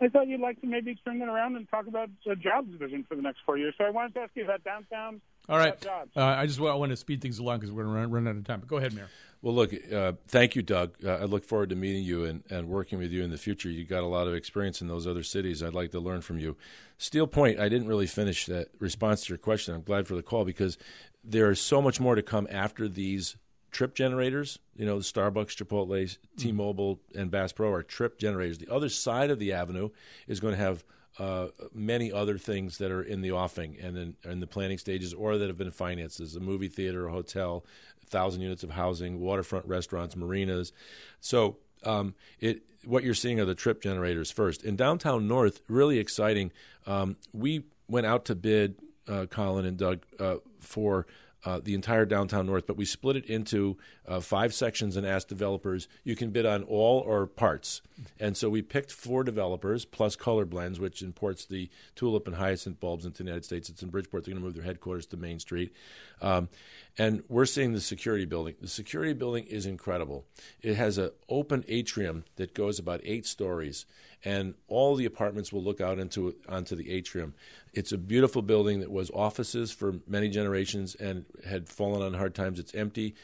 I thought you'd like to maybe turn it around and talk about the jobs vision for the next four years. So I wanted to ask you about downtown. All right. Uh, I just want, I want to speed things along because we're going to run, run, out of time. But go ahead, Mayor. Well, look, uh, thank you, Doug. Uh, I look forward to meeting you and, and working with you in the future. You got a lot of experience in those other cities. I'd like to learn from you. Steel Point, I didn't really finish that response to your question. I'm glad for the call because there is so much more to come after these trip generators. You know, the Starbucks, Chipotle, T-Mobile, and Bass Pro are trip generators. The other side of the avenue is going to have uh, many other things that are in the offing and in, in, the planning stages or that have been financed as a movie theater, a hotel, thousand units of housing, waterfront restaurants, marinas. So um, it what you're seeing are the trip generators first. In downtown North, really exciting. Um, we went out to bid, uh, Colin and Doug, uh, for uh, the entire downtown north, but we split it into uh, five sections and asked developers, you can bid on all or parts. And so we picked four developers plus Color Blends, which imports the tulip and hyacinth bulbs into the United States. It's in Bridgeport. They're going to move their headquarters to Main Street. Um, and we're seeing the security building. The security building is incredible. It has an open atrium that goes about eight stories, and all the apartments will look out into onto the atrium. It's a beautiful building that was offices for many generations and had fallen on hard times. It's empty.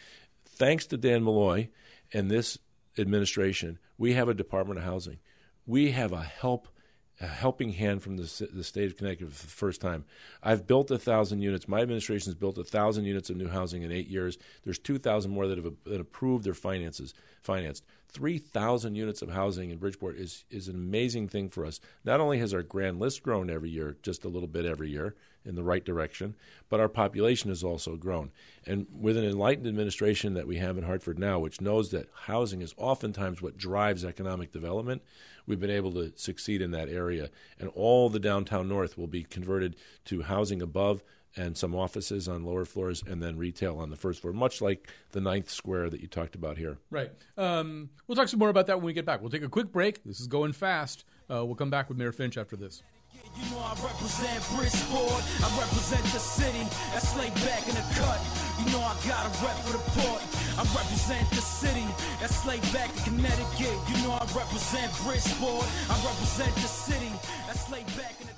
Thanks to Dan Malloy and this administration, we have a Department of Housing. We have a help a helping hand from the, the state of Connecticut for the first time. I've built a thousand units. My administration has built a thousand units of new housing in eight years. There's two thousand more that have that approved their finances financed. Three thousand units of housing in Bridgeport is is an amazing thing for us. Not only has our grand list grown every year, just a little bit every year in the right direction, but our population has also grown. And with an enlightened administration that we have in Hartford now, which knows that housing is oftentimes what drives economic development we've been able to succeed in that area. And all the downtown north will be converted to housing above and some offices on lower floors and then retail on the first floor, much like the ninth square that you talked about here. Right. Um, we'll talk some more about that when we get back. We'll take a quick break. This is going fast. Uh, we'll come back with Mayor Finch after this. You know I represent Bridgeport, I represent the city, that's laid back in the cut. You know I got a rep for the port, I represent the city, that's laid back in Connecticut. You know I represent Bridgeport, I represent the city, that's laid back in the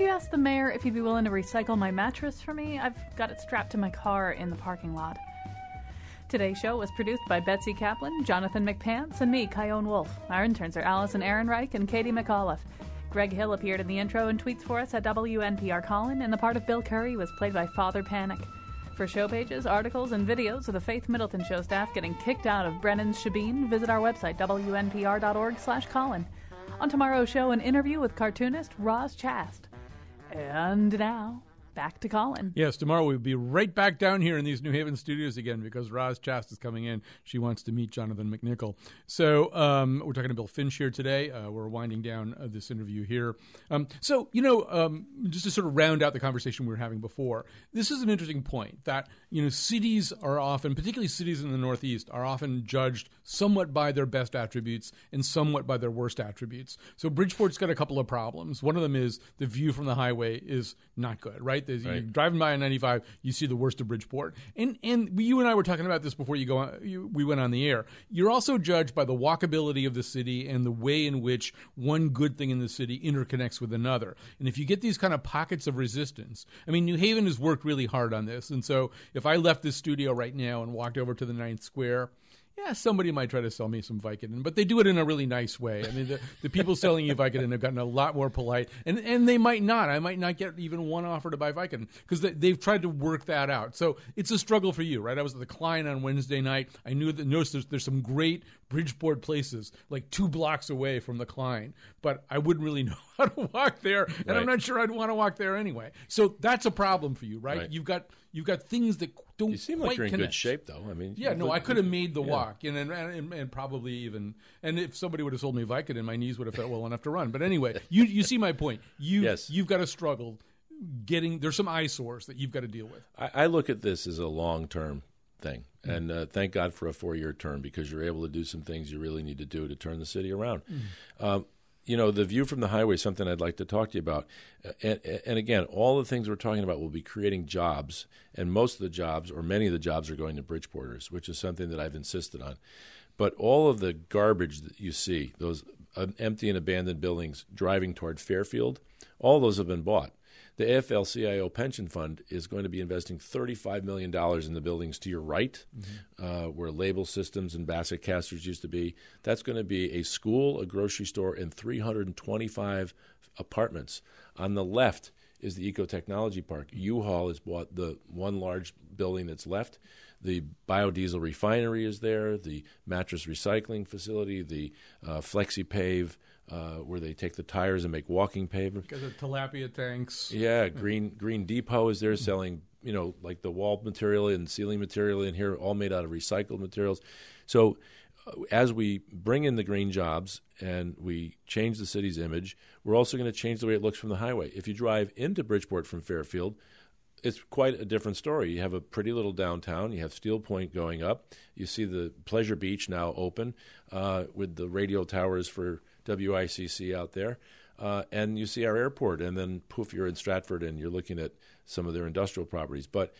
you ask the mayor if he'd be willing to recycle my mattress for me? I've got it strapped to my car in the parking lot. Today's show was produced by Betsy Kaplan, Jonathan McPants, and me, Chion Wolf. Our interns are Allison Ehrenreich and Katie McAuliffe. Greg Hill appeared in the intro and tweets for us at WNPR Colin, and the part of Bill Curry was played by Father Panic. For show pages, articles, and videos of the Faith Middleton Show staff getting kicked out of Brennan's Shebeen, visit our website, wnpr.org slash Colin. On tomorrow's show, an interview with cartoonist Roz Chast. And now, back to Colin. Yes, tomorrow we'll be right back down here in these New Haven studios again because Roz Chast is coming in. She wants to meet Jonathan McNicol. So um, we're talking to Bill Finch here today. Uh, we're winding down uh, this interview here. Um, so, you know, um, just to sort of round out the conversation we were having before, this is an interesting point that, you know, cities are often, particularly cities in the Northeast, are often judged somewhat by their best attributes and somewhat by their worst attributes. So Bridgeport's got a couple of problems. One of them is the view from the highway is not good, right? Right? You're driving by on 95, you see the worst of Bridgeport. And and you and I were talking about this before you go on, you, we went on the air. You're also judged by the walkability of the city and the way in which one good thing in the city interconnects with another. And if you get these kind of pockets of resistance, I mean, New Haven has worked really hard on this. And so if I left this studio right now and walked over to the Ninth Square, yeah, somebody might try to sell me some Vicodin, but they do it in a really nice way. I mean, the, the people selling you Vicodin have gotten a lot more polite, and, and they might not. I might not get even one offer to buy Vicodin because they, have tried to work that out. So it's a struggle for you, right? I was at the Klein on Wednesday night. I knew that noticed there's, there's some great Bridgeport places like two blocks away from the Klein, but I wouldn't really know how to walk there, and right. I'm not sure I'd want to walk there anyway. So that's a problem for you, right? right. You've got you've got things that don't. You seem like you're in connect. good shape, though. I mean, yeah, no, I could have made the yeah. walk, and, and, and and probably even and if somebody would have sold me Vicodin, my knees would have felt well enough to run. But anyway, you you see my point. You yes. you've got to struggle getting. There's some eyesores that you've got to deal with. I, I look at this as a long term thing. Mm. And uh, thank God for a four year term because you're able to do some things you really need to do to turn the city around. Mm. Um, you know, the view from the highway is something I'd like to talk to you about. And, and, again, all the things we're talking about will be creating jobs, and most of the jobs, or many of the jobs, are going to Bridgeporters, which is something that I've insisted on. But all of the garbage that you see, those uh, empty and abandoned buildings driving toward Fairfield, all those have been bought. The AFL-CIO pension fund is going to be investing $35 million in the buildings to your right, uh, where label systems and basket casters used to be. That's going to be a school, a grocery store, and 325 apartments. On the left is the Eco Technology Park. U-Haul has bought the one large building that's left. The biodiesel refinery is there, the mattress recycling facility, the uh, FlexiPave, uh, where they take the tires and make walking pavement. Got the tilapia tanks. Yeah, Green Green Depot is there selling, you know, like the wall material and ceiling material in here, all made out of recycled materials. So, uh, as we bring in the green jobs and we change the city's image, we're also going to change the way it looks from the highway. If you drive into Bridgeport from Fairfield, it's quite a different story. You have a pretty little downtown. You have Steel Point going up. You see the Pleasure Beach now open uh, with the radio towers for WICC out there. Uh, and you see our airport, and then poof, you're in Stratford, and you're looking at some of their industrial properties. But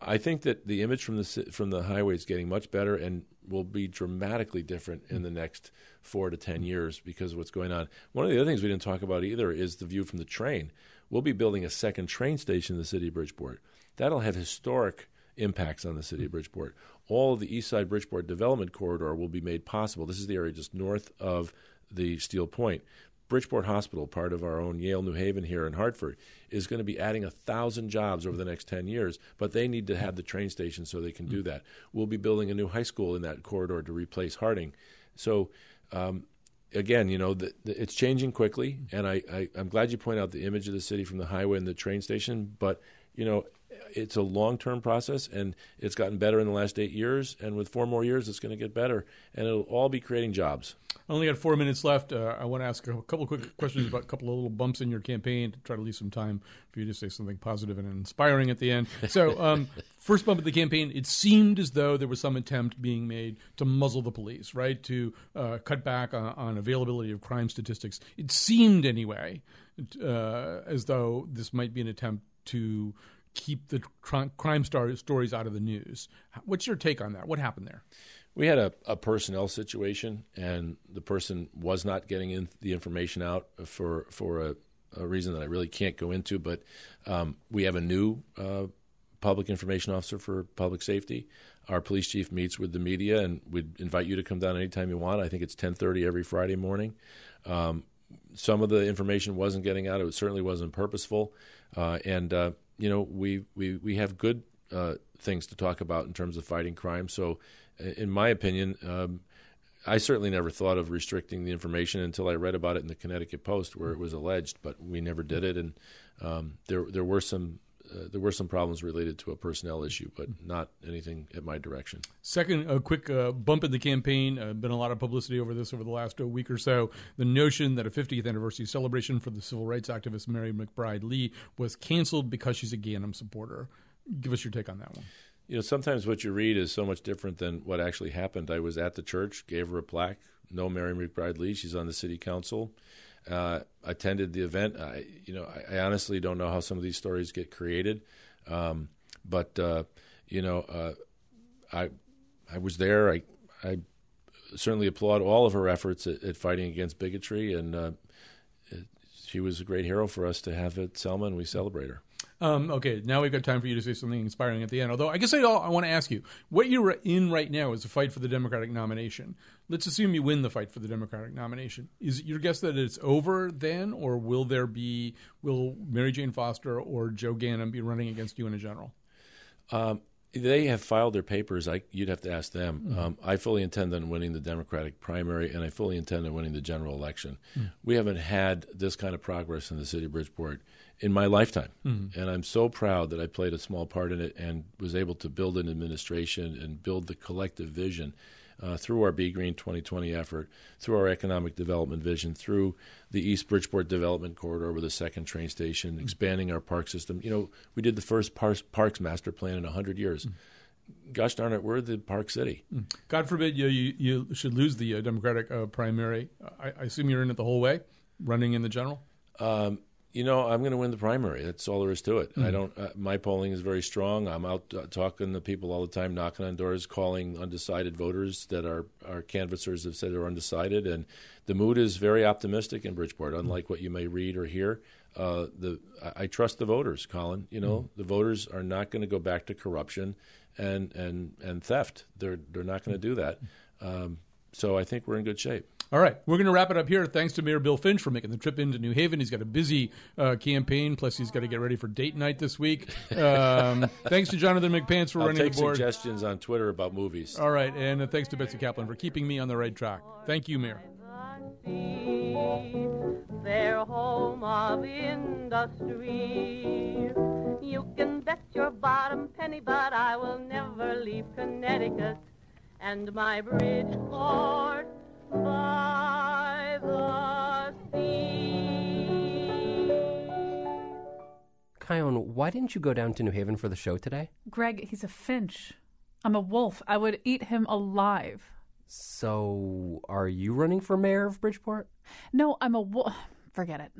I think that the image from the from the highway is getting much better, and will be dramatically different in the next four to ten years because of what's going on. One of the other things we didn't talk about either is the view from the train. We'll be building a second train station in the city of Bridgeport. That'll have historic impacts on the city of Bridgeport. All of the East Side Bridgeport development corridor will be made possible. This is the area just north of the Steel Point. Bridgeport Hospital, part of our own Yale New Haven here in Hartford, is going to be adding a thousand jobs over the next ten years, but they need to have the train station so they can do that. We'll be building a new high school in that corridor to replace Harding. So, um, again, you know, the, the, it's changing quickly, and I, I, I'm glad you point out the image of the city from the highway and the train station, but you know, it's a long term process and it's gotten better in the last eight years. And with four more years, it's going to get better. And it'll all be creating jobs. I only got four minutes left. Uh, I want to ask a couple of quick questions about a couple of little bumps in your campaign to try to leave some time for you to say something positive and inspiring at the end. So, um, first bump of the campaign, it seemed as though there was some attempt being made to muzzle the police, right? To uh, cut back on, on, availability of crime statistics. It seemed, anyway, uh, as though this might be an attempt to keep the crime star- stories out of the news. What's your take on that? What happened there? We had a, a, personnel situation, and the person was not getting in the information out for for a, a reason that I really can't go into. But um, we have a new uh, public information officer for public safety. Our police chief meets with the media, and we'd invite you to come down anytime you want. I think it's ten thirty every Friday morning. Um, some of the information wasn't getting out. It certainly wasn't purposeful, uh, and uh, you know, we we we have good uh, things to talk about in terms of fighting crime. So, in my opinion. Um, I certainly never thought of restricting the information until I read about it in the Connecticut Post, where it was alleged, but we never did it. And um, there, there were some uh, there were some problems related to a personnel issue, but not anything at my direction. Second, a quick uh, bump in the campaign. Uh, been a lot of publicity over this over the last uh, week or so. The notion that a 50th anniversary celebration for the civil rights activist Mary McBride Lee was canceled because she's a Ganim supporter. Give us your take on that one. You know, sometimes what you read is so much different than what actually happened. I was at the church, gave her a plaque. No Mary McBride Lee. She's on the city council uh, attended the event. I, you know, I, I, honestly don't know how some of these stories get created, um, but uh, you know, uh, I I was there. I I certainly applaud all of her efforts at, at fighting against bigotry, and uh, it, she was a great hero for us to have at Selma, and we celebrate her. Um, okay, now we've got time for you to say something inspiring at the end. Although I guess I, I want to ask you, what you're in right now is a fight for the Democratic nomination. Let's assume you win the fight for the Democratic nomination. Is it your guess that it's over then, or will there be will Mary Jane Foster or Joe Ganim be running against you in a general? Um, they have filed their papers. I, you'd have to ask them. Mm-hmm. Um, I fully intend on winning the Democratic primary, and I fully intend on winning the general election. Mm-hmm. We haven't had this kind of progress in the city of Bridgeport in my lifetime, mm-hmm. and I'm so proud that I played a small part in it and was able to build an administration and build the collective vision uh, through our Be Green 2020 effort, through our economic development vision, through the East Bridgeport Development Corridor with a second train station, mm-hmm. expanding our park system. You know, we did the first par- parks master plan in 100 years. Mm-hmm. Gosh darn it, we're the park city. Mm. God forbid you, you, you should lose the uh, Democratic uh, primary. I, I, assume you're in it the whole way, running in the general? Um, you know, I'm going to win the primary. That's all there is to it. Mm-hmm. I don't. Uh, my polling is very strong. I'm out uh, talking to people all the time, knocking on doors, calling undecided voters that our our canvassers have said are undecided, and the mood is very optimistic in Bridgeport. Unlike mm-hmm. what you may read or hear, uh, the I, I trust the voters, Colin. You know, Mm. the voters are not going to go back to corruption and and and theft. They're they're not going to do that. Um, so I think we're in good shape. All right, we're going to wrap it up here. Thanks to Mayor Bill Finch for making the trip into New Haven. He's got a busy uh, campaign, plus he's got to get ready for date night this week. Um, thanks to Jonathan McPants for I'll running take the board. suggestions on Twitter about movies. All right, and uh, thanks to Betsy Kaplan for keeping me on the right track. Thank you, Mayor. their home of industry. You can bet your bottom penny, but I will never leave Connecticut and my Bridgeport by the sea. Chion, why didn't you go down to New Haven for the show today? Greg, he's a finch. I'm a wolf. I would eat him alive. So, are you running for mayor of Bridgeport? No, I'm a wolf. Forget it.